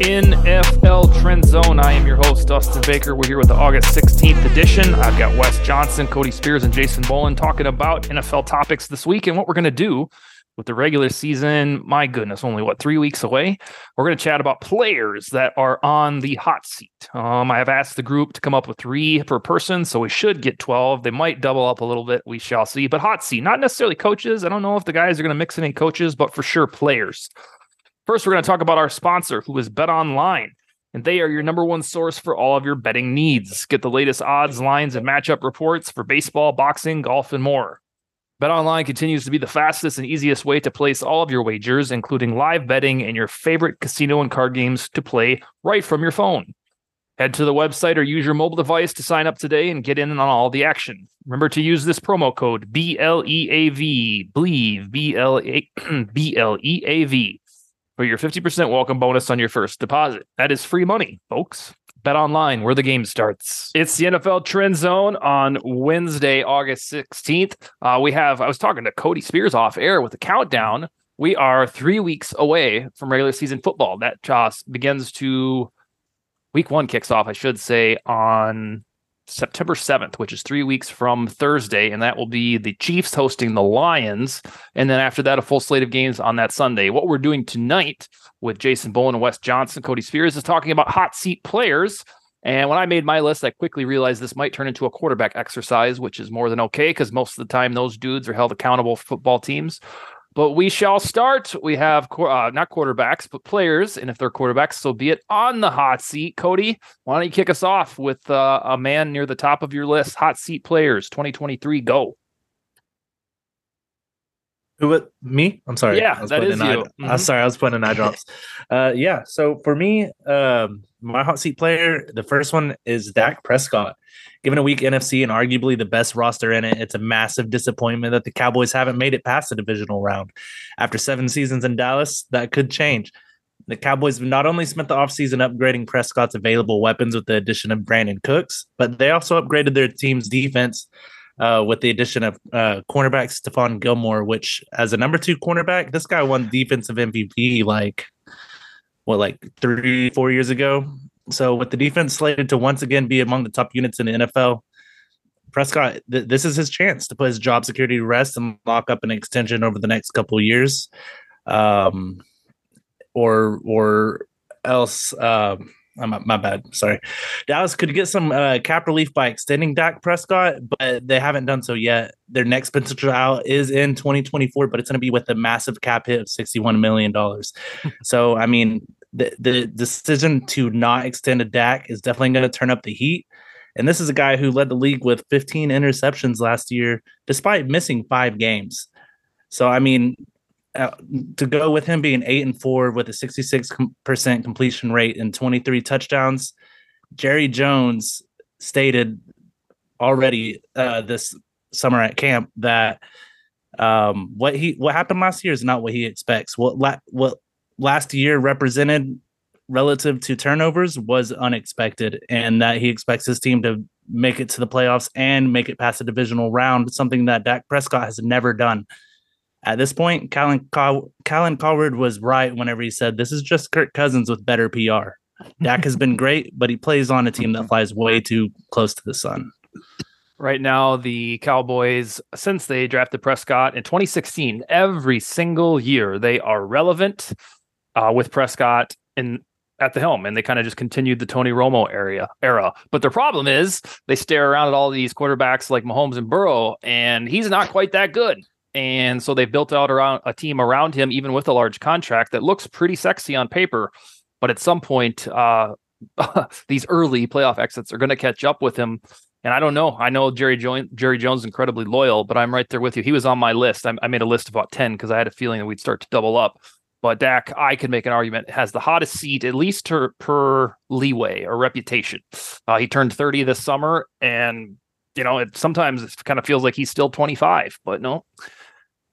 NFL Trend Zone. I am your host, Dustin Baker. We're here with the August 16th edition. I've got Wes Johnson, Cody Spears, and Jason Bolin talking about NFL topics this week and what we're going to do with the regular season. My goodness, only what, three weeks away? We're going to chat about players that are on the hot seat. Um, I have asked the group to come up with three per person, so we should get 12. They might double up a little bit. We shall see. But hot seat, not necessarily coaches. I don't know if the guys are going to mix in any coaches, but for sure players. First, we're going to talk about our sponsor, who is Bet Online, and they are your number one source for all of your betting needs. Get the latest odds, lines, and matchup reports for baseball, boxing, golf, and more. Bet Online continues to be the fastest and easiest way to place all of your wagers, including live betting and your favorite casino and card games to play right from your phone. Head to the website or use your mobile device to sign up today and get in on all the action. Remember to use this promo code BLEAV, believe B L E A V for your 50% welcome bonus on your first deposit. That is free money, folks. Bet online where the game starts. It's the NFL Trend Zone on Wednesday, August 16th. Uh, we have, I was talking to Cody Spears off air with the countdown. We are three weeks away from regular season football. That just begins to, week one kicks off, I should say, on September 7th, which is three weeks from Thursday, and that will be the Chiefs hosting the Lions. And then after that, a full slate of games on that Sunday. What we're doing tonight with Jason Bolin and Wes Johnson, Cody Spears is talking about hot seat players. And when I made my list, I quickly realized this might turn into a quarterback exercise, which is more than okay because most of the time those dudes are held accountable for football teams. But we shall start. We have uh, not quarterbacks, but players, and if they're quarterbacks, so be it on the hot seat. Cody, why don't you kick us off with uh, a man near the top of your list? Hot seat players, 2023. Go. Who me? I'm sorry. Yeah, that is you. Mm-hmm. I'm sorry, I was putting in eye drops. uh, yeah. So for me, um, my hot seat player, the first one is Dak Prescott. Given a weak NFC and arguably the best roster in it, it's a massive disappointment that the Cowboys haven't made it past the divisional round. After seven seasons in Dallas, that could change. The Cowboys have not only spent the offseason upgrading Prescott's available weapons with the addition of Brandin Cooks, but they also upgraded their team's defense uh, with the addition of uh, cornerback Stephon Gilmore, which as a number two cornerback, this guy won defensive MVP like what, like three, four years ago. So with the defense slated to once again be among the top units in the NFL, Prescott, th- this is his chance to put his job security to rest and lock up an extension over the next couple years, um, or or else. Um, my, my bad. Sorry. Dallas could get some uh, cap relief by extending Dak Prescott, but they haven't done so yet. Their next potential out is in 2024, but it's going to be with a massive cap hit of $61 million. so, I mean, the, the decision to not extend a Dak is definitely going to turn up the heat. And this is a guy who led the league with 15 interceptions last year, despite missing five games. So, I mean, to go with him being eight and four with a 66% completion rate and 23 touchdowns, Jerry Jones stated already uh, this summer at camp that um, what he what happened last year is not what he expects. What la- what last year represented relative to turnovers was unexpected, and that he expects his team to make it to the playoffs and make it past the divisional round, something that Dak Prescott has never done. At this point, Colin, Col- Colin Cowherd was right whenever he said this is just Kirk Cousins with better PR. Dak has been great, but he plays on a team that flies way too close to the sun. Right now, the Cowboys, since they drafted Prescott in 2016, every single year they are relevant uh, with Prescott in at the helm, and they kind of just continued the Tony Romo area era. But their problem is they stare around at all these quarterbacks like Mahomes and Burrow, and he's not quite that good. And so they've built out around a team around him, even with a large contract that looks pretty sexy on paper. But at some point, uh, these early playoff exits are going to catch up with him. And I don't know. I know Jerry, jo- Jerry Jones is incredibly loyal, but I'm right there with you. He was on my list. I, I made a list of about 10 because I had a feeling that we'd start to double up. But Dak, I could make an argument, has the hottest seat, at least per, per leeway or reputation. Uh, he turned 30 this summer, and, you know, it sometimes it kind of feels like he's still 25, but no,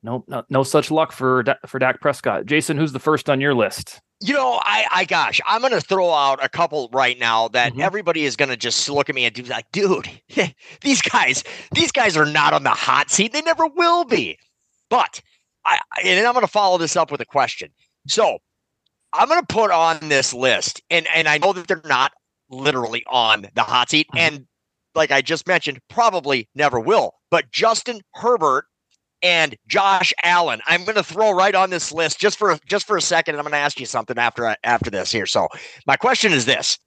no, no, no such luck for for Dak Prescott. Jason, who's the first on your list? You know, I, I gosh, I'm going to throw out a couple right now that mm-hmm. everybody is going to just look at me and do like, dude, these guys, these guys are not on the hot seat. They never will be. But I, and I'm going to follow this up with a question. So I'm going to put on this list, and and I know that they're not literally on the hot seat, mm-hmm. and like I just mentioned, probably never will. But Justin Herbert and Josh Allen. I'm going to throw right on this list just for just for a second, and I'm going to ask you something after after this here. So my question is this: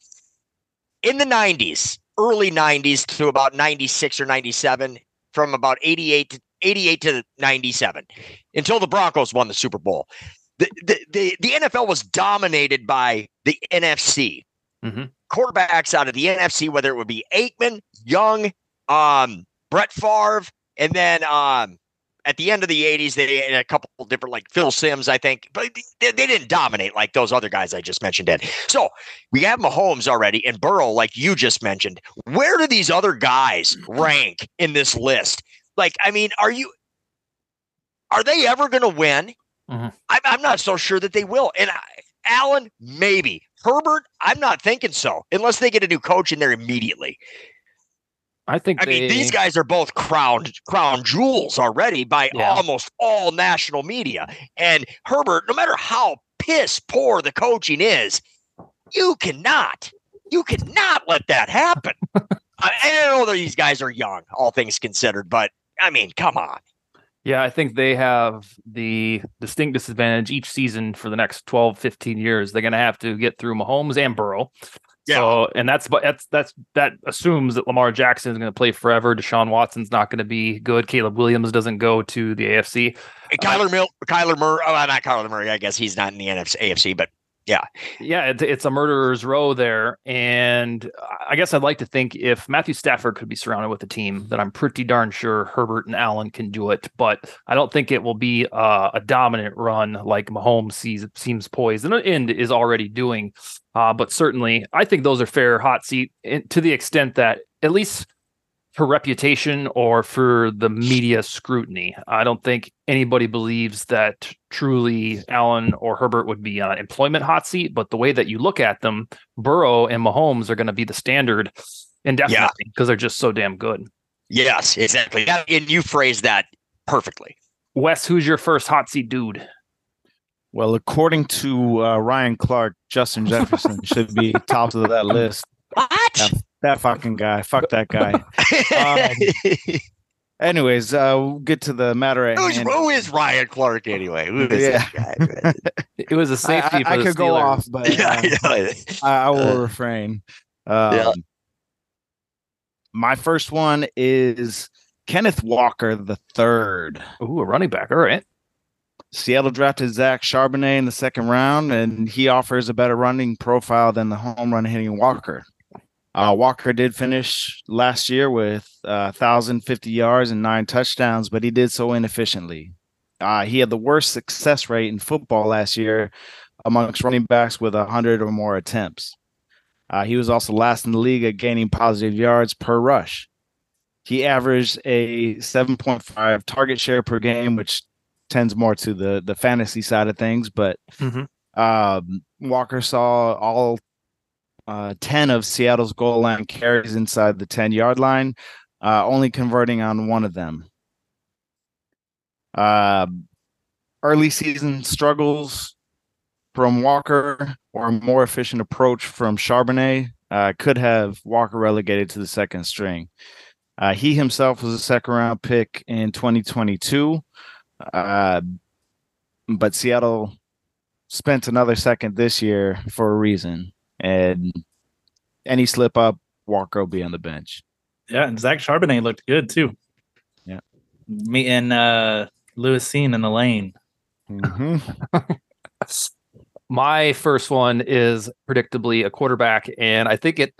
In the '90s, early '90s to about '96 or '97, from about '88 to 88 to 97, until the Broncos won the Super Bowl, the the the, the NFL was dominated by the NFC. Mm-hmm. Quarterbacks out of the NFC, whether it would be Aikman, Young, um, Brett Favre, and then um, at the end of the 80s, they had a couple different, like Phil Simms I think, but they, they, didn't dominate like those other guys I just mentioned did. So we have Mahomes already and Burrow, like you just mentioned. Where do these other guys rank in this list? Like, I mean, are you, are they ever going to win? Mm-hmm. I'm, I'm not so sure that they will. And I, Allen, maybe. Herbert, I'm not thinking so, unless they get a new coach in there immediately. I think. I they, mean, these guys are both crown crown jewels already by yeah. almost all national media. And Herbert, no matter how piss poor the coaching is, you cannot, you cannot let that happen. I, I know that these guys are young, all things considered, but I mean, come on. Yeah, I think they have the distinct disadvantage each season for the next 12, 15 years. They're going to have to get through Mahomes and Burrow. Yeah. So, and that's but that's that's that assumes that Lamar Jackson is going to play forever. Deshaun Watson's not going to be good. Caleb Williams doesn't go to the AFC. Kyler uh, Mill, Kyler Murray. Oh, not Kyler Murray. I guess he's not in the NFC, AFC, but yeah. Yeah, it's, a murderer's row there. And I guess I'd like to think if Matthew Stafford could be surrounded with a team, that I'm pretty darn sure Herbert and Allen can do it. But I don't think it will be a dominant run like Mahomes sees, seems poised and, and is already doing. Uh, but certainly, I think those are fair hot seat to the extent that at least – for reputation or for the media scrutiny. I don't think anybody believes that truly Allen or Herbert would be on an employment hot seat, but the way that you look at them, Burrow and Mahomes are going to be the standard indefinitely because yeah. they're just so damn good. Yes, exactly. And you phrased that perfectly. Wes, who's your first hot seat dude? Well, according to uh, Ryan Clark, Justin Jefferson should be top of that list. What? That fucking guy. Fuck that guy. um, anyways, uh, we'll get to the matter at Who's, hand. Who is Ryan Clark anyway? Who is yeah. guy? it was a safety. I, I, I could go off, but uh, yeah, yeah. I, I, will uh, refrain. Um, yeah. My first one is Kenneth Walker the third. Ooh, a running back. All right. Seattle drafted Zach Charbonnet in the second round, and he offers a better running profile than the home run hitting Walker. Uh, Walker did finish last year with uh, 1,050 yards and nine touchdowns, but he did so inefficiently. Uh, he had the worst success rate in football last year amongst running backs with 100 or more attempts. Uh, he was also last in the league at gaining positive yards per rush. He averaged a 7.5 target share per game, which tends more to the the fantasy side of things. But mm-hmm. um, Walker saw all uh, 10 of Seattle's goal line carries inside the 10 yard line, uh, only converting on one of them. Uh, early season struggles from Walker or a more efficient approach from Charbonnet uh, could have Walker relegated to the second string. Uh, he himself was a second round pick in 2022, uh, but Seattle spent another second this year for a reason. And any slip up, Walker will be on the bench. Yeah, and Zach Charbonnet looked good too. Yeah. Meeting uh Lewis Cine in the lane. Mm-hmm. My first one is predictably a quarterback, and I think it.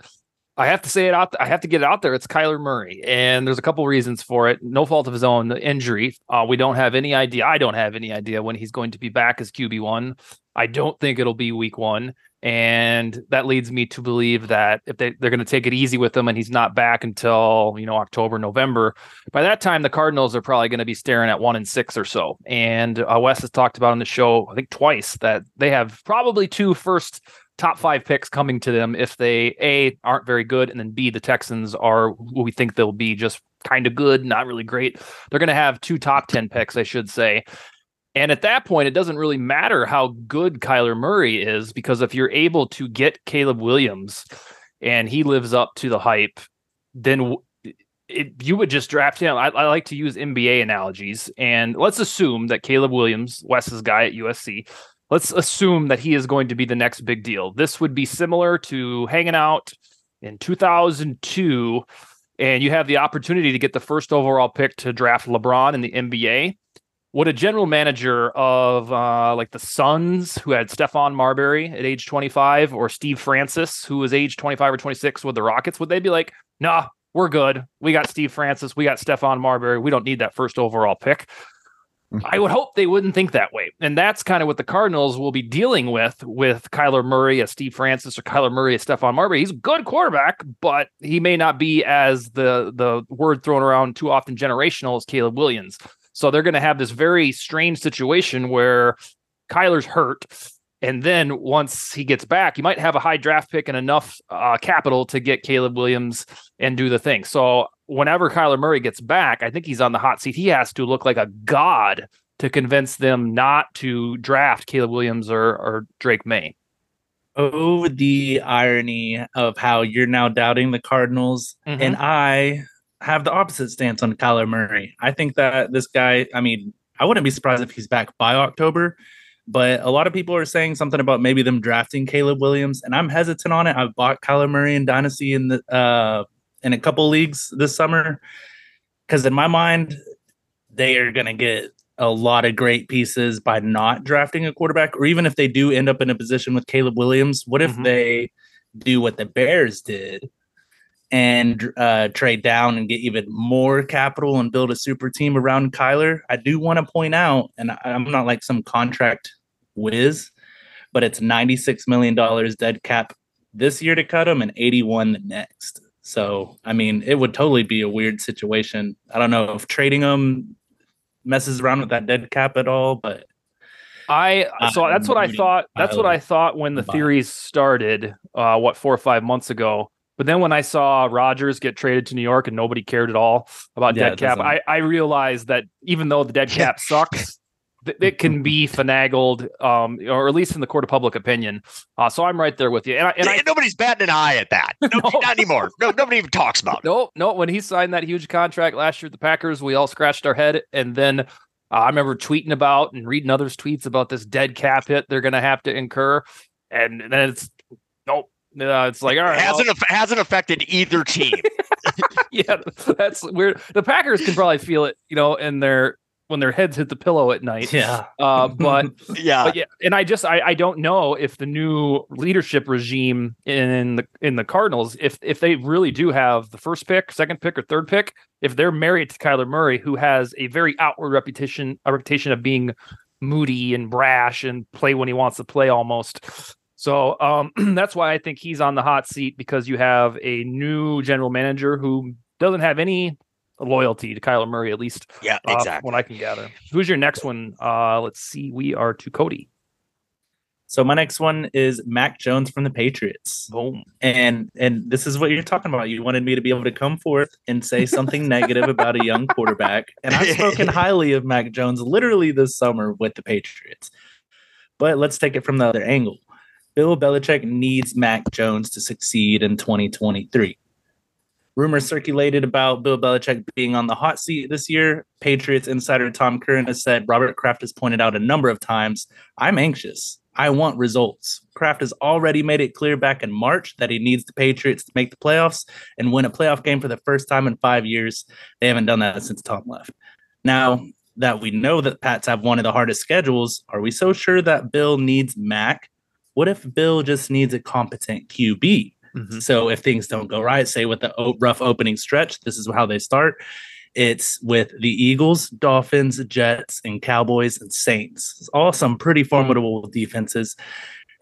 I have to say it out. I have to get it out there. It's Kyler Murray, and there's a couple reasons for it. No fault of his own. The injury. Uh, we don't have any idea. I don't have any idea when he's going to be back as QB one. I don't think it'll be week one. And that leads me to believe that if they, they're going to take it easy with him and he's not back until, you know, October, November, by that time, the Cardinals are probably going to be staring at one and six or so. And uh, Wes has talked about on the show, I think twice, that they have probably two first top five picks coming to them if they, A, aren't very good, and then B, the Texans are who we think they'll be just kind of good, not really great. They're going to have two top 10 picks, I should say. And at that point, it doesn't really matter how good Kyler Murray is because if you're able to get Caleb Williams and he lives up to the hype, then it, you would just draft him. I, I, like to use NBA analogies. And let's assume that Caleb Williams, Wes's guy at USC, let's assume that he is going to be the next big deal. This would be similar to hanging out in 2002 and you have the opportunity to get the first overall pick to draft LeBron in the NBA would a general manager of uh, like the Suns, who had Stephon Marbury at age 25, or Steve Francis, who was age 25 or 26 with the Rockets, would they be like, nah, we're good. We got Steve Francis, we got Stephon Marbury. We don't need that first overall pick. I would hope they wouldn't think that way. And that's kind of what the Cardinals will be dealing with with Kyler Murray as Steve Francis or Kyler Murray as Stephon Marbury. He's a good quarterback, but he may not be as the the word thrown around too often generational as Caleb Williams. So they're going to have this very strange situation where Kyler's hurt. And then once he gets back, you might have a high draft pick and enough uh, capital to get Caleb Williams and do the thing. So whenever Kyler Murray gets back, I think he's on the hot seat. He has to look like a god to convince them not to draft Caleb Williams or, or Drake Maye. Oh, the irony of how you're now doubting the Cardinals, mm-hmm. and I have the opposite stance on Kyler Murray. I think that this guy, I mean, I wouldn't be surprised if he's back by October, but a lot of people are saying something about maybe them drafting Caleb Williams, and I'm hesitant on it. I've bought Kyler Murray and Dynasty in the uh in a couple leagues this summer because in my mind, they are gonna get a lot of great pieces by not drafting a quarterback, or even if they do end up in a position with Caleb Williams, what if mm-hmm. they do what the Bears did and uh, trade down and get even more capital and build a super team around Kyler. I do want to point out, and I'm not like some contract whiz, but it's $96 million dead cap this year to cut him and 81 the next. So, I mean, it would totally be a weird situation. I don't know if trading him messes around with that dead cap at all, but I so that's what I thought. That's what I thought when the theories started. Uh, what four or five months ago, but then when I saw Rodgers get traded to New York and nobody cared at all about yeah, dead cap, I, I realized that even though the dead cap sucks, it can be finagled, um, or at least in the court of public opinion. Uh, so I'm right there with you. And, I, and I, nobody's batting an eye at that. No, not anymore. No, nobody even talks about it. No, no. When he signed that huge contract last year at the Packers, we all scratched our head. And then uh, I remember tweeting about and reading others' tweets about this dead cap hit they're going to have to incur. And then it's no, it's like all right. Hasn't well, hasn't affected either team. yeah, that's weird. The Packers can probably feel it, you know, in their when their heads hit the pillow at night. Yeah. Uh, but yeah, but yeah, and I just I, I don't know if the new leadership regime in the in the Cardinals, if if they really do have the first pick, second pick, or third pick, if they're married to Kyler Murray, who has a very outward reputation, a reputation of being moody and brash and play when he wants to play almost. So um, that's why I think he's on the hot seat because you have a new general manager who doesn't have any loyalty to Kyler Murray, at least. Yeah, uh, exactly. What I can gather. Who's your next one? Uh, let's see. We are to Cody. So my next one is Mac Jones from the Patriots. Boom. And and this is what you're talking about. You wanted me to be able to come forth and say something negative about a young quarterback. And I've spoken highly of Mac Jones literally this summer with the Patriots. But let's take it from the other angle. Bill Belichick needs Mac Jones to succeed in 2023. Rumors circulated about Bill Belichick being on the hot seat this year. Patriots insider Tom Curran has said Robert Kraft has pointed out a number of times I'm anxious. I want results. Kraft has already made it clear back in March that he needs the Patriots to make the playoffs and win a playoff game for the first time in five years. They haven't done that since Tom left. Now that we know that Pats have one of the hardest schedules, are we so sure that Bill needs Mac? What if Bill just needs a competent QB? Mm-hmm. So if things don't go right, say with the rough opening stretch, this is how they start. It's with the Eagles, Dolphins, Jets, and Cowboys and Saints. It's all some pretty formidable defenses.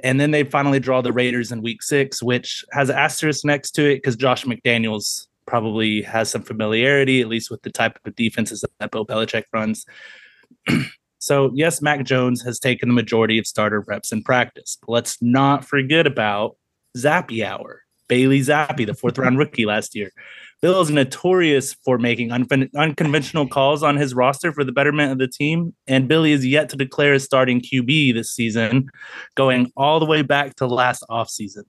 And then they finally draw the Raiders in week six, which has an asterisk next to it because Josh McDaniels probably has some familiarity, at least with the type of defenses that Bill Belichick runs. so, yes, Mac Jones has taken the majority of starter reps in practice. Let's not forget about Zappe Hour, Bailey Zappe, the fourth round rookie last year. Bill is notorious for making un- unconventional calls on his roster for the betterment of the team, and Billy is yet to declare his starting QB this season, going all the way back to last offseason.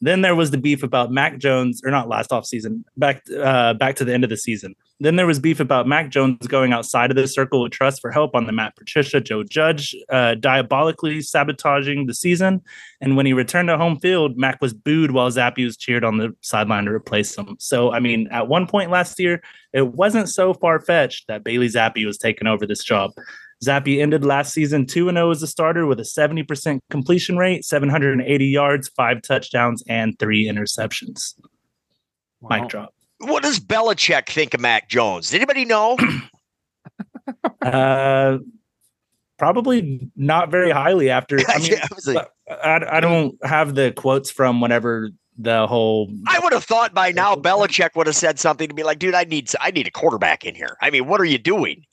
Then there was the beef about Mac Jones, or not last offseason, back uh, back to the end of the season. Then there was beef about Mac Jones going outside of the circle of trust for help on the Matt Patricia, Joe Judge, uh, diabolically sabotaging the season. And when he returned to home field, Mac was booed while Zappe was cheered on the sideline to replace him. So, I mean, at one point last year, it wasn't so far fetched that Bailey Zappe was taking over this job. Zappe ended last season 2 0 as a starter with a 70% completion rate, 780 yards, five touchdowns, and three interceptions. Wow. Mic drop. What does Belichick think of Mac Jones? Does anybody know? uh, probably not very highly after. I mean, I, I, I don't have the quotes from whenever the whole. I would have thought by now Belichick would have said something to be like, "Dude, I need I need a quarterback in here. I mean, what are you doing?"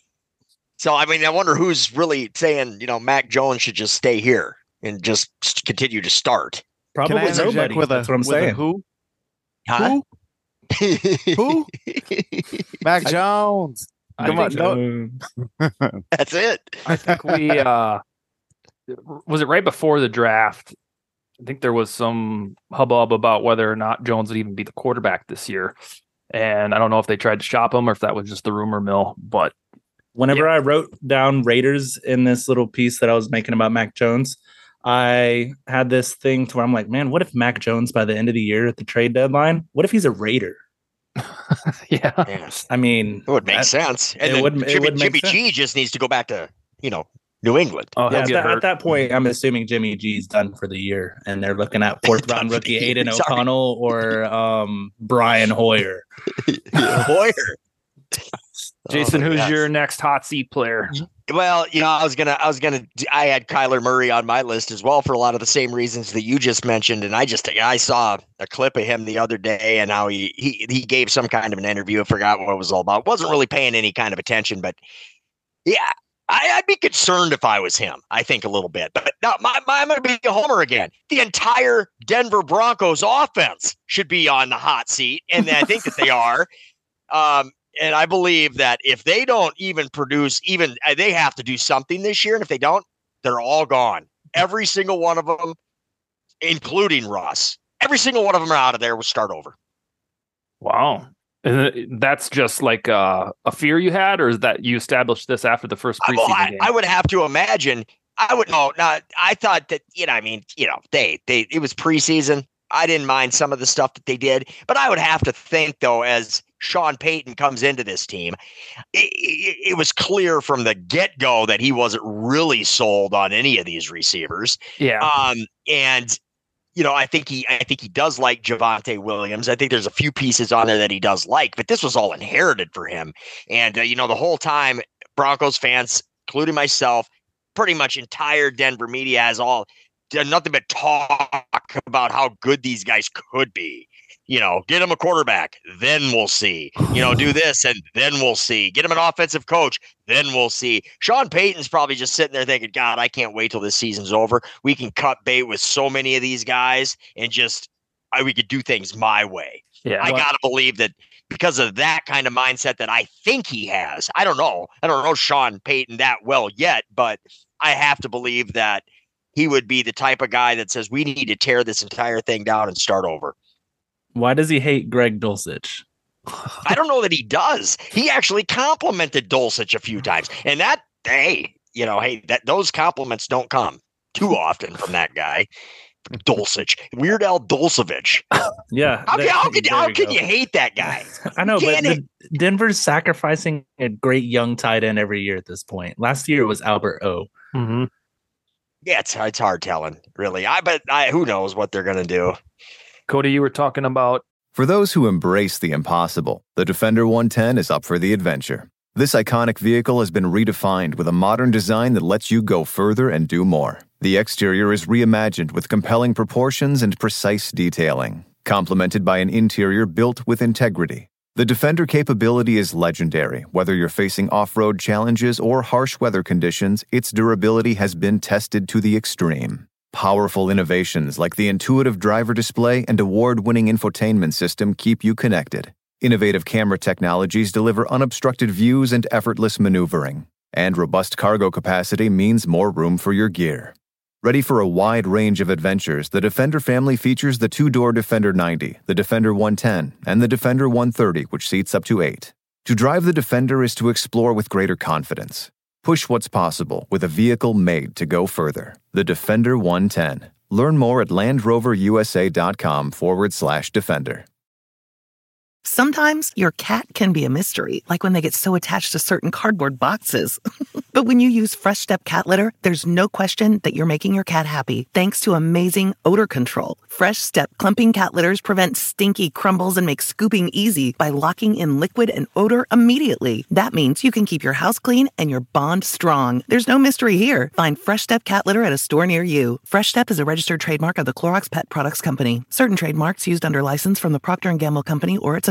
So I mean, I wonder who's really saying, you know, Mac Jones should just stay here and just continue to start. Probably nobody. With a, That's what I'm saying. Who? Huh? Who? Who? Mac Jones. Come on, no. That's it. I think we uh was it right before the draft. I think there was some hubbub about whether or not Jones would even be the quarterback this year. And I don't know if they tried to shop him or if that was just the rumor mill, but Whenever yeah. I wrote down Raiders in this little piece that I was making about Mac Jones, I had this thing to where I'm like, man, what if Mac Jones by the end of the year at the trade deadline, what if he's a Raider? yeah. yeah. I mean, it would make that, sense. And it would, Jimmy, it would Jimmy G just needs to go back to, you know, New England. Oh, yeah, at, that, at that point, I'm assuming Jimmy G's done for the year, and they're looking at fourth round rookie Aidan O'Connell or um, Brian Hoyer. Hoyer. Jason, oh, who's your next hot seat player? Well, you know, I was gonna, I was gonna, I had Kyler Murray on my list as well for a lot of the same reasons that you just mentioned, and I just, I saw a clip of him the other day, and how he he he gave some kind of an interview. I forgot what it was all about. wasn't really paying any kind of attention, but yeah, I, would be concerned if I was him. I think a little bit, but no, my, my, I'm going to be a homer again. The entire Denver Broncos offense should be on the hot seat, and I think that they are. Um, and I believe that if they don't even produce, even uh, they have to do something this year. And if they don't, they're all gone. Every single one of them, including Russ, every single one of them are out of there. Will start over. Wow. And that's just like uh, a fear you had, or is that you established this after the first preseason well, I, game? I would have to imagine. I would know. Not. I thought that you know. I mean, you know, they they it was preseason. I didn't mind some of the stuff that they did, but I would have to think though, as Sean Payton comes into this team, it, it, it was clear from the get go that he wasn't really sold on any of these receivers. Yeah. Um, and you know, I think he, I think he does like Javonte Williams. I think there's a few pieces on there that he does like, but this was all inherited for him. And uh, you know, the whole time, Broncos fans, including myself, pretty much entire Denver media has all done nothing but talk about how good these guys could be you know, get him a quarterback, then we'll see. You know, do this and then we'll see. Get him an offensive coach, then we'll see. Sean Payton's probably just sitting there thinking, God, I can't wait till this season's over. We can cut bait with so many of these guys and just I, we could do things my way. Yeah. I gotta believe that because of that kind of mindset that I think he has. I don't know. I don't know Sean Payton that well yet, but I have to believe that he would be the type of guy that says we need to tear this entire thing down and start over. Why does he hate Greg Dulcich? I don't know that he does. He actually complimented Dulcich a few times, and that hey, you know, hey, that those compliments don't come too often from that guy. Dulcich, Weird Al Dulcevich. Yeah. How, that- how, can, there how you can go. you hate that guy? I know, but Can the- Denver's sacrificing a great young tight end every year at this point. Last year it was Albert O. Mhm. Yeah, it's it's hard telling, really. I but I who knows what they're gonna do. Cody, you were talking about For those who embrace the impossible, the Defender 110 is up for the adventure. This iconic vehicle has been redefined with a modern design that lets you go further and do more. The exterior is reimagined with compelling proportions and precise detailing, complemented by an interior built with integrity. The Defender capability is legendary. Whether you're facing off road challenges or harsh weather conditions, its durability has been tested to the extreme. Powerful innovations like the intuitive driver display and award winning infotainment system keep you connected. Innovative camera technologies deliver unobstructed views and effortless maneuvering. And robust cargo capacity means more room for your gear. Ready for a wide range of adventures, the Defender family features the two door Defender 90, the Defender 110, and the Defender 130, which seats up to eight. To drive the Defender is to explore with greater confidence. Push what's possible with a vehicle made to go further. The Defender 110. Learn more at LandRoverUSA.com forward slash Defender. Sometimes your cat can be a mystery, like when they get so attached to certain cardboard boxes. but when you use Fresh Step cat litter, there's no question that you're making your cat happy thanks to amazing odor control. Fresh Step clumping cat litters prevent stinky crumbles and make scooping easy by locking in liquid and odor immediately. That means you can keep your house clean and your bond strong. There's no mystery here. Find Fresh Step cat litter at a store near you. Fresh Step is a registered trademark of the Clorox Pet Products Company. Certain trademarks used under license from the Procter & Gamble Company or its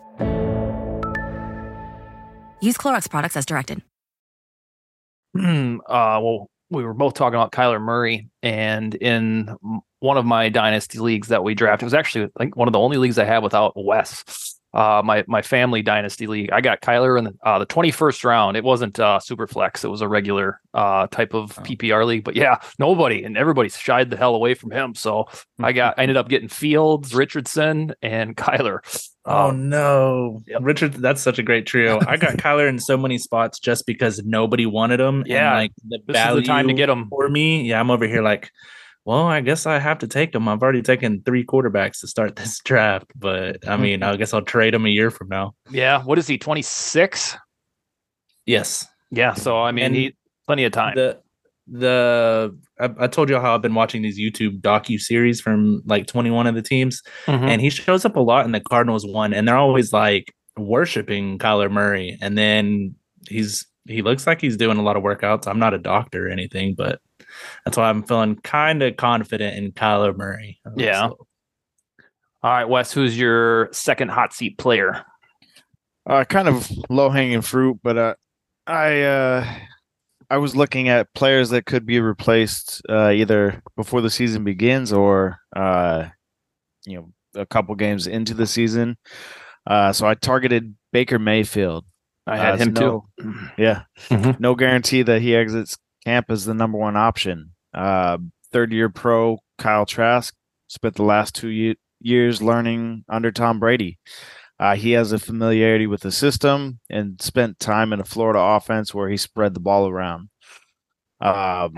Use Clorox products as directed. uh, well, we were both talking about Kyler Murray, and in one of my dynasty leagues that we drafted, it was actually like one of the only leagues I had without Wes. Uh, my my family dynasty league. I got Kyler in the uh, the twenty first round. It wasn't uh, super flex. It was a regular uh, type of PPR league. But yeah, nobody and everybody shied the hell away from him. So I got I ended up getting Fields, Richardson, and Kyler. Oh Um, no, Richard, that's such a great trio. I got Kyler in so many spots just because nobody wanted him. Yeah, and like the this is the time to get him. for me. Yeah, I'm over here like, well, I guess I have to take him. I've already taken three quarterbacks to start this draft, but I mean, I guess I'll trade him a year from now. Yeah, what is he? Twenty six. Yes, Yeah, so I mean, And he plenty of time. the the I, I told you how I've been watching these YouTube docu series from like 21 of the teams, Mhm. and he shows up a lot in the Cardinals one, and they're always like worshiping Kyler Murray, and then he's he looks like he's doing a lot of workouts. I'm not a doctor or anything, but that's why I'm feeling kind of confident in Kyler Murray. Yeah. so- All right, Wes, who's your second hot seat player? uh, kind of low hanging fruit, but uh, I uh, I was looking at players that could be replaced uh, either before the season begins or uh, you know a couple games into the season. Uh, so I targeted Baker Mayfield. I had Uh, him no- too. Yeah, Mhm. no guarantee that he exits camp as the number one option. Uh, third year pro Kyle Trask spent the last two years learning under Tom Brady. Uh, he has a familiarity with the system and spent time in a Florida offense where he spread the ball around. Um,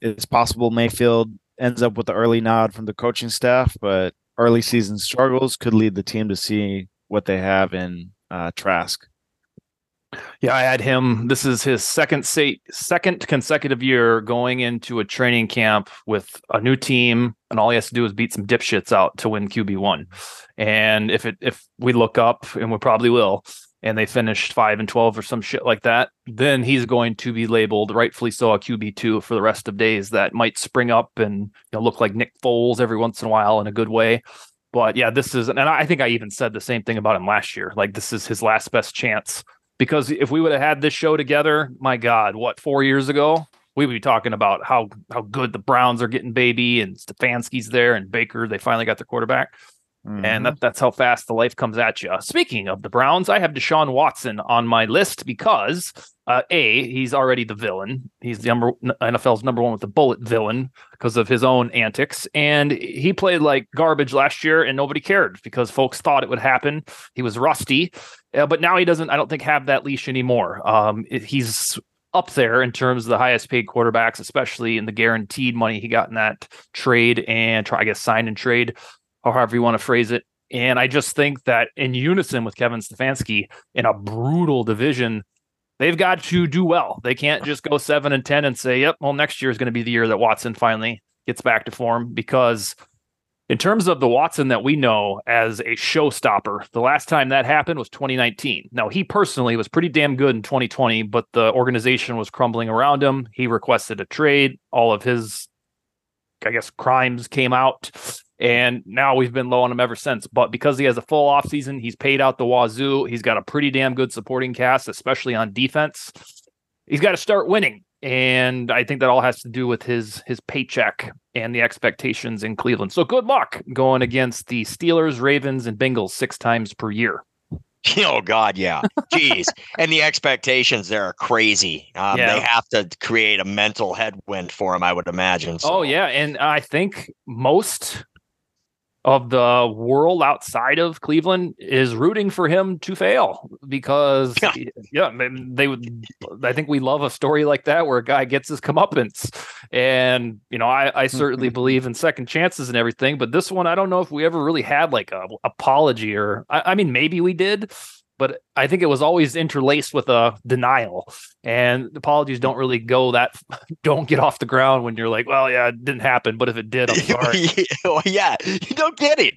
it's possible Mayfield ends up with the early nod from the coaching staff, but early season struggles could lead the team to see what they have in uh, Trask. Yeah, I had him. This is his second say, second consecutive year going into a training camp with a new team, and all he has to do is beat some dipshits out to win QB one. And if it if we look up, and we probably will, and they finished five and twelve or some shit like that, then he's going to be labeled rightfully so a QB two for the rest of days. That might spring up and you know, look like Nick Foles every once in a while in a good way. But yeah, this is, and I think I even said the same thing about him last year. Like this is his last best chance because if we would have had this show together, my God, what four years ago, we would be talking about how how good the Browns are getting baby and Stefanski's there and Baker. They finally got their quarterback. Mm-hmm. And that, that's how fast the life comes at you. Speaking of the Browns, I have Deshaun Watson on my list because uh, a he's already the villain. He's the number NFL's number one with the bullet villain because of his own antics, and he played like garbage last year, and nobody cared because folks thought it would happen. He was rusty, uh, but now he doesn't. I don't think have that leash anymore. Um, it, he's up there in terms of the highest paid quarterbacks, especially in the guaranteed money he got in that trade and try I guess sign and trade or however you want to phrase it. And I just think that in unison with Kevin Stefanski in a brutal division, they've got to do well. They can't just go seven and 10 and say, yep, well, next year is going to be the year that Watson finally gets back to form. Because in terms of the Watson that we know as a showstopper, the last time that happened was 2019. Now, he personally was pretty damn good in 2020, but the organization was crumbling around him. He requested a trade. All of his, I guess, crimes came out and now we've been low on him ever since. But because he has a full offseason, he's paid out the wazoo. He's got a pretty damn good supporting cast, especially on defense. He's got to start winning. And I think that all has to do with his his paycheck and the expectations in Cleveland. So good luck going against the Steelers, Ravens, and Bengals six times per year. Oh God, yeah. Jeez, and the expectations there are crazy. Um, yeah. They have to create a mental headwind for him, I would imagine. So. Oh yeah, and I think most of the world outside of Cleveland is rooting for him to fail because yeah, yeah they would I think we love a story like that where a guy gets his comeuppance. And you know, I, I mm-hmm. certainly believe in second chances and everything, but this one I don't know if we ever really had like a apology or I, I mean maybe we did, but I think it was always interlaced with a denial. And apologies don't really go that don't get off the ground when you're like, well, yeah, it didn't happen, but if it did, I'm sorry. yeah, you don't get it.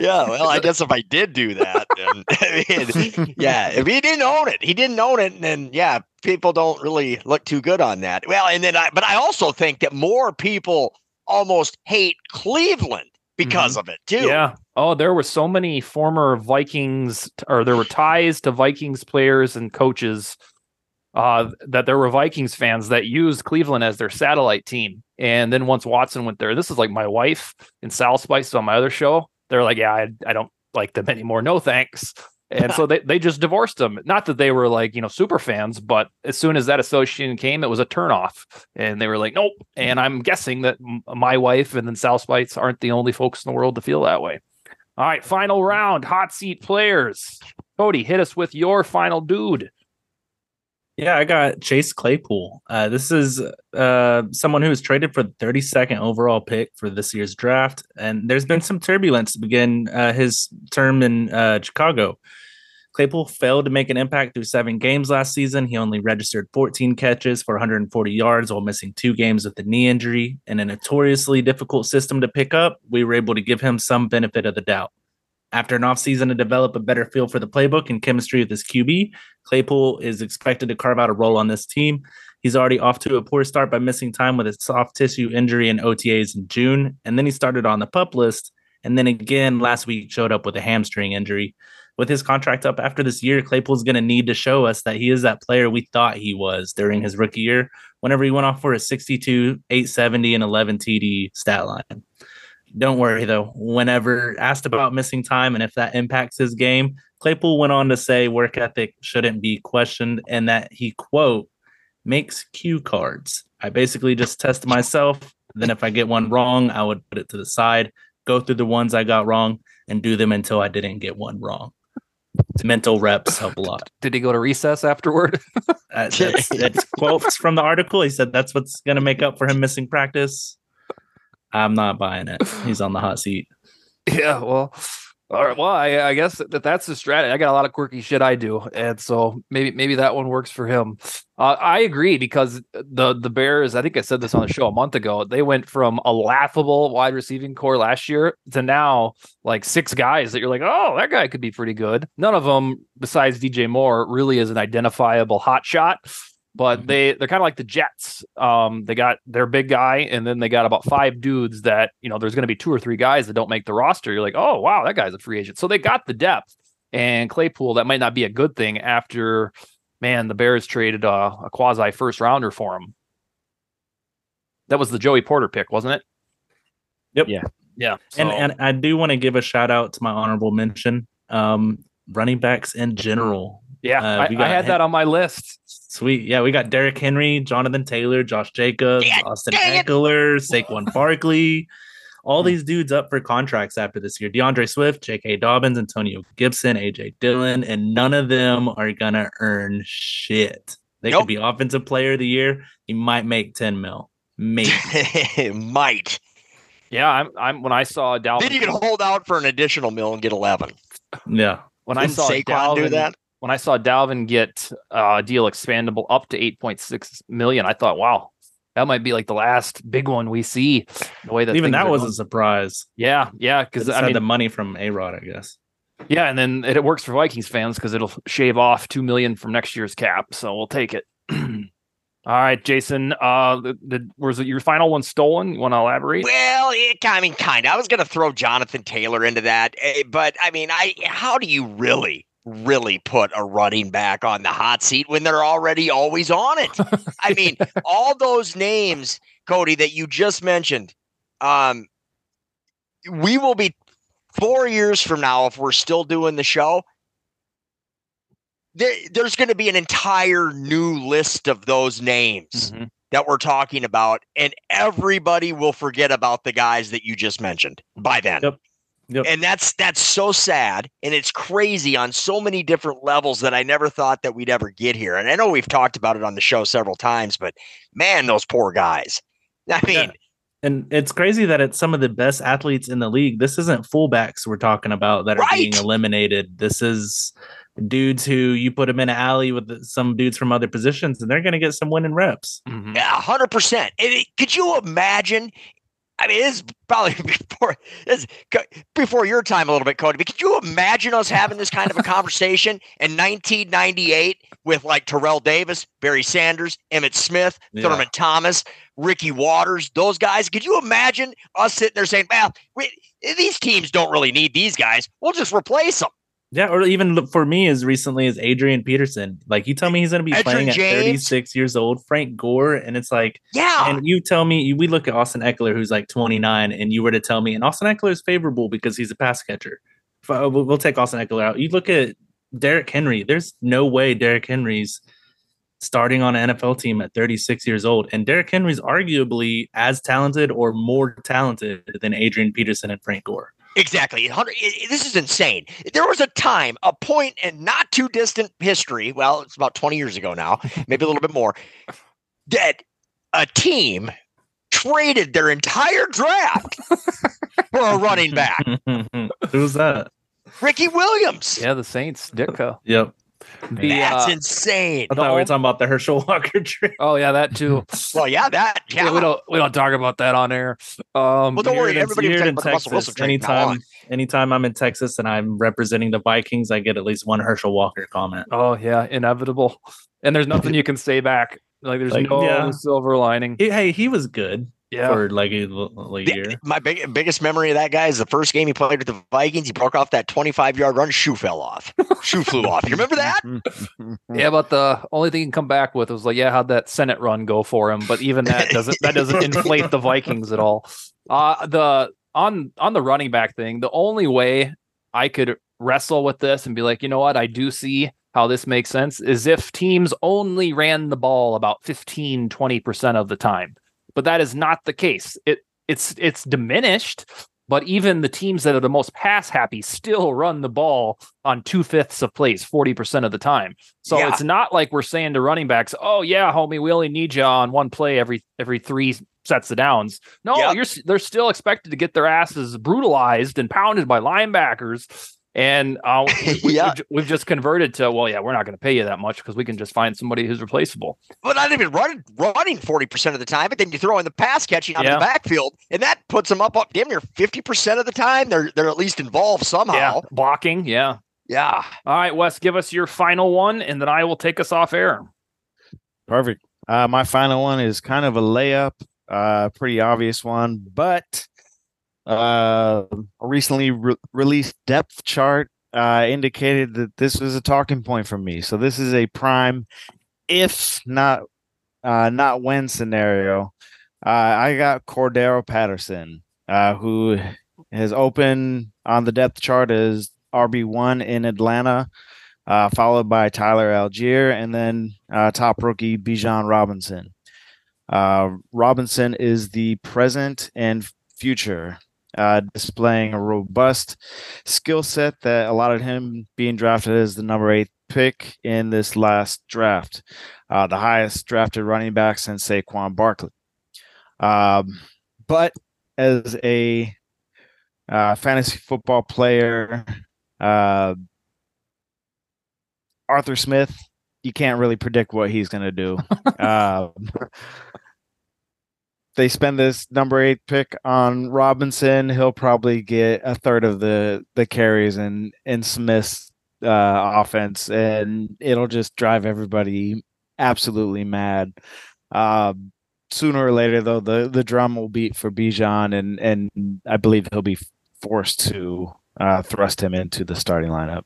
yeah, well, I guess if I did do that, then, I mean, yeah, if he didn't own it, he didn't own it, and then yeah, people don't really look too good on that. Well, and then I, but I also think that more people almost hate Cleveland because mm-hmm. of it too. Yeah. Oh, there were so many former Vikings, or there were ties to Vikings players and coaches uh, that there were Vikings fans that used Cleveland as their satellite team. And then once Watson went there, this is like my wife and Sal Spice on my other show. They're like, yeah, I, I don't like them anymore. No thanks and so they, they just divorced them. Not that they were like, you know, super fans, but as soon as that association came, it was a turnoff. And they were like, nope. And I'm guessing that my wife and then South Spites aren't the only folks in the world to feel that way. All right, final round, hot seat players. Cody, hit us with your final dude. Yeah, I got Chase Claypool. Uh, this is uh, someone who was traded for the 32nd overall pick for this year's draft. And there's been some turbulence to begin uh, his term in uh, Chicago. Claypool failed to make an impact through seven games last season. He only registered 14 catches for 140 yards while missing two games with a knee injury. In a notoriously difficult system to pick up, we were able to give him some benefit of the doubt. After an offseason to develop a better feel for the playbook and chemistry with his QB, Claypool is expected to carve out a role on this team. He's already off to a poor start by missing time with a soft tissue injury in OTAs in June, and then he started on the pup list, and then again last week showed up with a hamstring injury. With his contract up after this year, Claypool's going to need to show us that he is that player we thought he was during his rookie year, whenever he went off for a 62, 870, and 11 TD stat line. Don't worry though. Whenever asked about missing time and if that impacts his game, Claypool went on to say work ethic shouldn't be questioned and that he quote makes cue cards. I basically just test myself. Then if I get one wrong, I would put it to the side, go through the ones I got wrong, and do them until I didn't get one wrong. Mental reps help a lot. Did he go to recess afterward? uh, that's, that's quotes from the article. He said that's what's going to make up for him missing practice. I'm not buying it. He's on the hot seat. Yeah, well, All right. Well, I, I guess that that's the strategy. I got a lot of quirky shit I do, and so maybe maybe that one works for him. Uh, I agree because the the Bears. I think I said this on the show a month ago. They went from a laughable wide receiving corps last year to now like six guys that you're like, oh, that guy could be pretty good. None of them, besides DJ Moore, really is an identifiable hot shot but they they're kind of like the Jets. Um, they got their big guy, and then they got about five dudes that you know. There's going to be two or three guys that don't make the roster. You're like, oh wow, that guy's a free agent. So they got the depth, and Claypool. That might not be a good thing after, man, the Bears traded a, a quasi first rounder for him. That was the Joey Porter pick, wasn't it? Yep. Yeah. Yeah. And So- and I do want to give a shout out to my honorable mention, um, running backs in general. yeah, uh, I, we I had that on my list. Sweet. Yeah, we got Derrick Henry, Jonathan Taylor, Josh Jacobs, Dang it, Austin dang. Ekeler, Saquon Barkley. All hmm. these dudes up for contracts after this year. D'Andre Swift, J.K. Dobbins, Antonio Gibson, A.J. Dillon, and none of them are gonna earn shit. They Nope. could be offensive player of the year. He might make 10 mil. Maybe. Might. Yeah, I'm. I'm when I saw Dalvin. Then you can hold out for an additional mill and get 11. yeah. when I Didn't saw Saquon Dalvin do that? When I saw Dalvin get uh, a deal expandable up to 8.6 million, I thought, wow, that might be like the last big one we see. The way that Even that was going. a surprise. yeah, yeah, Because because I I mean, the money from A Rod, I guess. yeah, and then it, it works for Vikings fans because it'll shave off two million from next year's cap, so we'll take it. All right, Jason. Uh, the, the, was it your final one stolen? You want to elaborate? Well, it, I mean, kind of. I was going to throw Jonathan Taylor into that, eh, but I mean, I how do you really, really put a running back on the hot seat when they're already always on it? I mean, all those names, Cody, that you just mentioned. Um, we will be four years from now if we're still doing the show. There, there's going to be an entire new list of those names Mhm. that we're talking about, and everybody will forget about the guys that you just mentioned by then. Yep. Yep. And that's that's so sad, and it's crazy on so many different levels that I never thought that we'd ever get here. And I know we've talked about it on the show several times, but man, those poor guys. I mean, Yeah. And it's crazy that it's some of the best athletes in the league. This isn't fullbacks we're talking about that are being eliminated. This is dudes who you put them in an alley with some dudes from other positions, and they're going to get some winning reps. Mhm. Yeah, hundred percent. And it- could you imagine? I mean, it's probably before co- before your time a little bit, Cody. But could you imagine us having this kind of a conversation in 1998 with like Terrell Davis, Barry Sanders, Emmitt Smith, Yeah. Thurman Thomas, Ricky Watters, those guys? Could you imagine us sitting there saying, "Well, we, these teams don't really need these guys. We'll just replace them." Yeah, or even for me as recently as Adrian Peterson. Like you tell me he's going to be playing at 36 years old, Frank Gore, and it's like, Yeah, and you tell me we look at Austin Ekeler who's like 29, and you were to tell me, and Austin Ekeler is favorable because he's a pass catcher. Uh, we'll we'll take Austin Ekeler out. You look at Derrick Henry. There's no way Derrick Henry's starting on an NFL team at 36 years old, and Derrick Henry's arguably as talented or more talented than Adrian Peterson and Frank Gore. Exactly. 100 it- it- this is insane. There was a time, a point in not too distant history. Well, it's about 20 years ago now, maybe a little bit more, that a team traded their entire draft for a running back. Who's that? Ricky Williams. Yeah, the Saints, Ditka. Yep. The, That's uh, insane. I thought we No. were talking about the Herschel Walker trade. oh yeah, that too. Well, yeah, that. Yeah. Yeah, we don't we don't talk about that on air. Um, Well, don't worry. in- Everybody here in talking about Russell Wilson Texas, trade from now anytime, anytime I'm in Texas and I'm representing the Vikings, I get at least one Herschel Walker comment. Oh yeah, inevitable. And there's nothing you can say back. Like there's Like, no yeah. silver lining. He- hey, he was good Yeah. for like a, a The- year. my big, biggest memory of that guy is the first game he played with the Vikings. He broke off that 25 yard run. Shoe fell off. Shoe flew off. You remember that? Yeah, but the only thing he can come back with was like, yeah, how'd that Senate run go for him? But even that doesn't that doesn't inflate the Vikings at all. Uh the on on the running back thing, the only way I could wrestle with this and be like, you know what, I do see how this makes sense is if teams only ran the ball about 15 20% of the time. But that is not the case. It it's it's diminished, But even the teams that are the most pass happy still run the ball on two fifths of plays, 40% of the time. So Yeah. it's not like we're saying to running backs, oh, yeah, homie, we only need you on one play every every three sets of downs. No, you're they're still expected to get their asses brutalized and pounded by linebackers. And uh, we, we, Yeah. have we've just converted to, well, yeah, we're not going to pay you that much because we can just find somebody who's replaceable. But not even running running 40% of the time, but then you throw in the pass catching out Yeah. of the backfield, and that puts them up, up damn near 50% of the time. They're they're at least involved somehow. Yeah, blocking. Yeah. Yeah. All right, Wes, give us your final one, and then I will take us off air. Perfect. Uh, my final one is kind of a layup, uh, pretty obvious one, but uh, a recently re- released depth chart uh, indicated that this was a talking point for me. So this is a prime, if not uh, not when scenario. Uh, I got Cordarrelle Patterson, uh, who is open on the depth chart as RB one in Atlanta uh, followed by Tyler Allgeier, and then uh, top rookie Bijan Robinson. Uh, Robinson is the present and future, uh, displaying a robust skill set that allowed him being drafted as the number eight pick in this last draft, uh, the highest drafted running back since Saquon Barkley. Um, but as a uh, fantasy football player, uh, Arthur Smith, you can't really predict what he's going to do. they spend this number eight pick on Robinson. He'll probably get a third of the the carries in in Smith's uh, offense, and it'll just drive everybody absolutely mad. Um, sooner or later, though, the the drum will beat for Bijan, and and I believe he'll be forced to uh, thrust him into the starting lineup.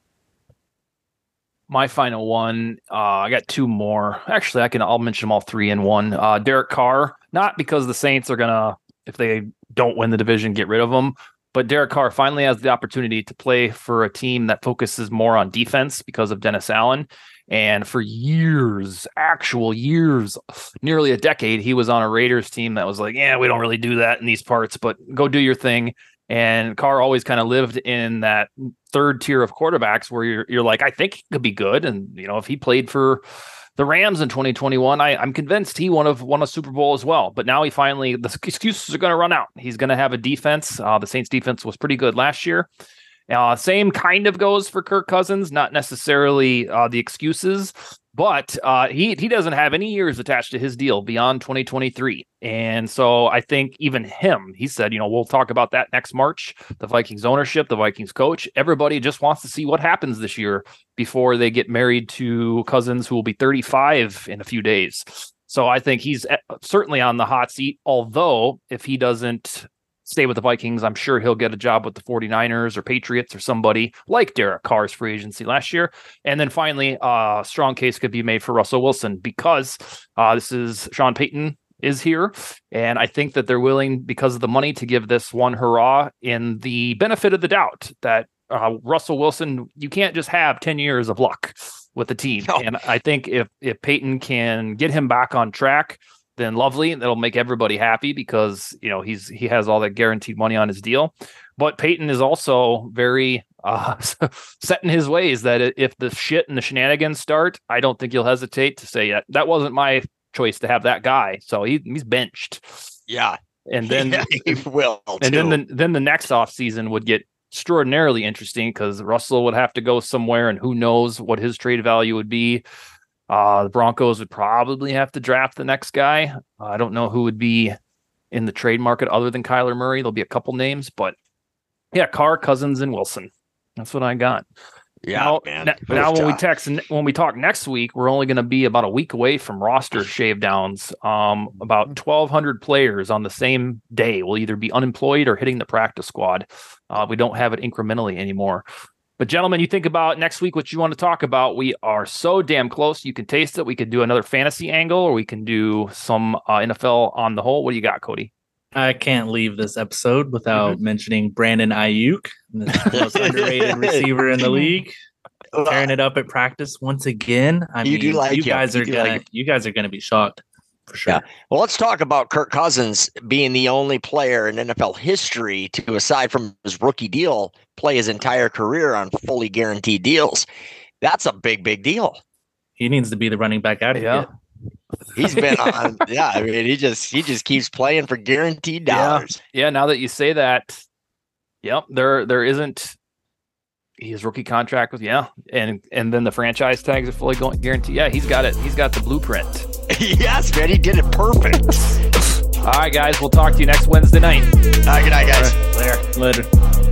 My final one, uh, I got two more. Actually, I can I'll mention them all three in one. Uh, Derek Carr, not because the Saints are gonna, if they don't win the division, get rid of him. But Derek Carr finally has the opportunity to play for a team that focuses more on defense because of Dennis Allen. And for years, actual years, nearly a decade, he was on a Raiders team that was like, yeah, we don't really do that in these parts, but go do your thing. And Carr always kind of lived in that third tier of quarterbacks where you're you're like, I think he could be good. And you know, if he played for the Rams in 2021, I, I'm convinced he won have won a Super Bowl as well. But now he finally the excuses are going to run out. He's going to have a defense. Uh, the Saints defense was pretty good last year. Uh, same kind of goes for Kirk Cousins, not necessarily uh, the excuses, but uh, he he doesn't have any years attached to his deal beyond 2023, and so I think even him, he said, you know, we'll talk about that next March. The Vikings ownership, the Vikings coach, everybody just wants to see what happens this year before they get married to Cousins, who will be 35 in a few days. So I think he's eh, certainly on the hot seat. Although if he doesn't stay with the Vikings, I'm sure he'll get a job with the 49ers or Patriots or somebody like Derek Carr's free agency last year. And then finally, uh strong case could be made for Russell Wilson because uh this is Sean Payton is here. And I think that they're willing, because of the money, to give this one hurrah in the benefit of the doubt that uh, Russell Wilson, you can't just have 10 years of luck with the team. No. And I think if if Payton can get him back on track, then lovely. and That'll make everybody happy because you know he's he has all that guaranteed money on his deal. But Payton is also very uh, set in his ways that if the shit and the shenanigans start, I don't think he'll hesitate to say that that wasn't my choice to have that guy. So he he's benched. Yeah. And then Yeah, he will. and then the then the next off season would get extraordinarily interesting because Russell would have to go somewhere, and who knows what his trade value would be. Uh, the Broncos would probably have to draft the next guy. Uh, I don't know who would be in the trade market other than Kyler Murray. There'll be a couple names, but yeah, Carr, Cousins, and Wilson. That's what I got. yeah, now, man. now when we Josh. text when we talk next week, we're only going to be about a week away from roster shave downs. Um, about twelve hundred players on the same day will either be unemployed or hitting the practice squad. Uh, we don't have it incrementally anymore. But gentlemen, you think about next week what you want to talk about. We are so damn close. You can taste it. We could do another fantasy angle, or we can do some uh, NFL on the whole. What do you got, Cody? I can't leave this episode without mentioning Brandon Aiyuk, the most underrated receiver in the league, tearing it up at practice once again. I You mean, do like you him. guys You are gonna, like you guys are gonna be shocked. For sure. Yeah. Well, let's talk about Kirk Cousins being the only player in NFL history to, aside from his rookie deal, play his entire career on fully guaranteed deals. That's a big, big deal. He needs to be the running back out of Yeah. here. He's been on. Yeah, I mean, he just he just keeps playing for guaranteed dollars. Yeah, now that you say that, yep, there there isn't his rookie contract with yeah, and and then the franchise tags are fully going guaranteed. Yeah, he's got it. He's got the blueprint. yes, man, he did it perfect. All right, guys, we'll talk to you next Wednesday night. All right, good night, guys. There. Later. Later.